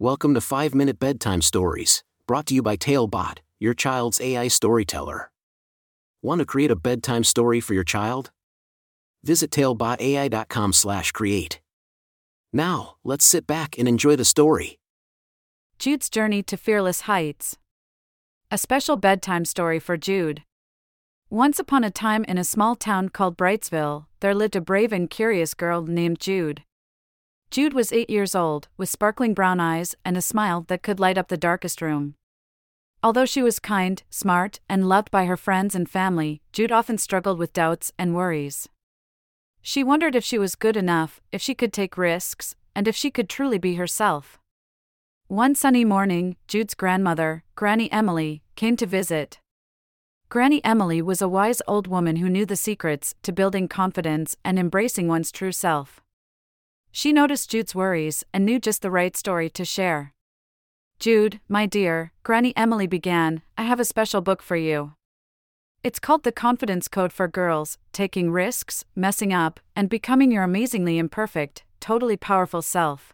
Welcome to 5 Minute Bedtime Stories, brought to you by Talebot, your child's AI storyteller. Want to create a bedtime story for your child? Visit talebotai.com/create. Now, let's sit back and enjoy the story. Jude's Journey to Fearless Heights. A special bedtime story for Jude. Once upon a time in a small town called Brightsville, there lived a brave and curious girl named Jude. Jude was eight years old, with sparkling brown eyes and a smile that could light up the darkest room. Although she was kind, smart, and loved by her friends and family, Jude often struggled with doubts and worries. She wondered if she was good enough, if she could take risks, and if she could truly be herself. One sunny morning, Jude's grandmother, Granny Emily, came to visit. Granny Emily was a wise old woman who knew the secrets to building confidence and embracing one's true self. She noticed Jude's worries and knew just the right story to share. Jude, my dear, Granny Emily began, I have a special book for you. It's called The Confidence Code for Girls Taking Risks, Messing Up, and Becoming Your Amazingly Imperfect, Totally Powerful Self.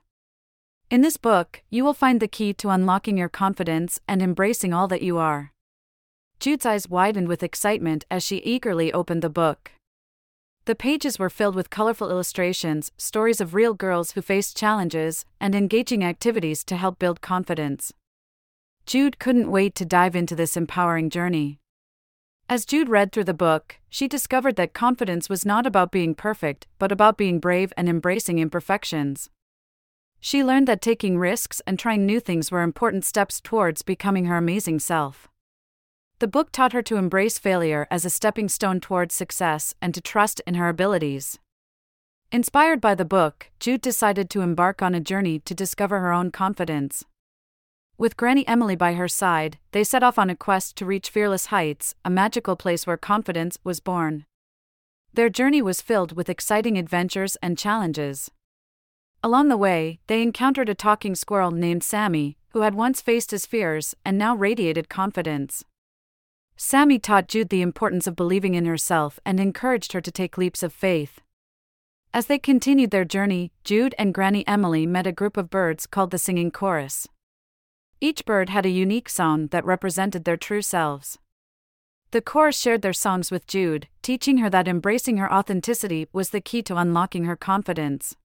In this book, you will find the key to unlocking your confidence and embracing all that you are. Jude's eyes widened with excitement as she eagerly opened the book. The pages were filled with colorful illustrations, stories of real girls who faced challenges, and engaging activities to help build confidence. Jude couldn't wait to dive into this empowering journey. As Jude read through the book, she discovered that confidence was not about being perfect, but about being brave and embracing imperfections. She learned that taking risks and trying new things were important steps towards becoming her amazing self. The book taught her to embrace failure as a stepping stone towards success and to trust in her abilities. Inspired by the book, Jude decided to embark on a journey to discover her own confidence. With Granny Emily by her side, they set off on a quest to reach Fearless Heights, a magical place where confidence was born. Their journey was filled with exciting adventures and challenges. Along the way, they encountered a talking squirrel named Sammy, who had once faced his fears and now radiated confidence. Sammy taught Jude the importance of believing in herself and encouraged her to take leaps of faith. As they continued their journey, Jude and Granny Emily met a group of birds called the Singing Chorus. Each bird had a unique song that represented their true selves. The chorus shared their songs with Jude, teaching her that embracing her authenticity was the key to unlocking her confidence.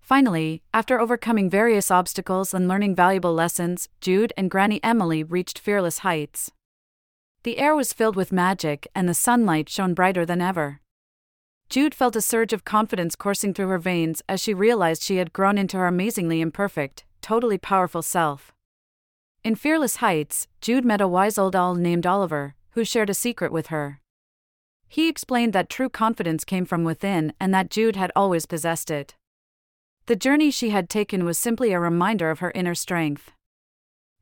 Finally, after overcoming various obstacles and learning valuable lessons, Jude and Granny Emily reached fearless heights. The air was filled with magic and the sunlight shone brighter than ever. Jude felt a surge of confidence coursing through her veins as she realized she had grown into her amazingly imperfect, totally powerful self. In Fearless Heights, Jude met a wise old owl named Oliver, who shared a secret with her. He explained that true confidence came from within and that Jude had always possessed it. The journey she had taken was simply a reminder of her inner strength.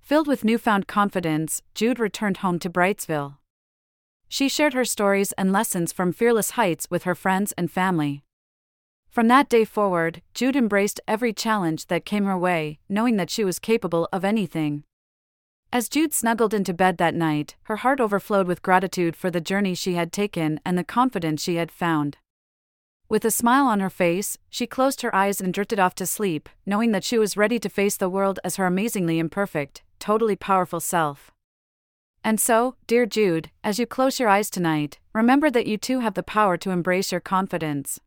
Filled with newfound confidence, Jude returned home to Brightsville. She shared her stories and lessons from Fearless Heights with her friends and family. From that day forward, Jude embraced every challenge that came her way, knowing that she was capable of anything. As Jude snuggled into bed that night, her heart overflowed with gratitude for the journey she had taken and the confidence she had found. With a smile on her face, she closed her eyes and drifted off to sleep, knowing that she was ready to face the world as her amazingly imperfect, totally powerful self. And so, dear Jude, as you close your eyes tonight, remember that you too have the power to embrace your confidence.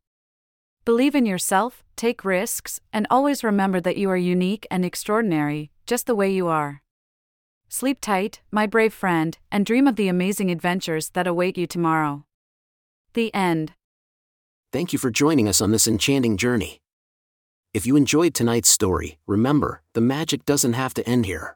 Believe in yourself, take risks, and always remember that you are unique and extraordinary, just the way you are. Sleep tight, my brave friend, and dream of the amazing adventures that await you tomorrow. The end. Thank you for joining us on this enchanting journey. If you enjoyed tonight's story, remember, the magic doesn't have to end here.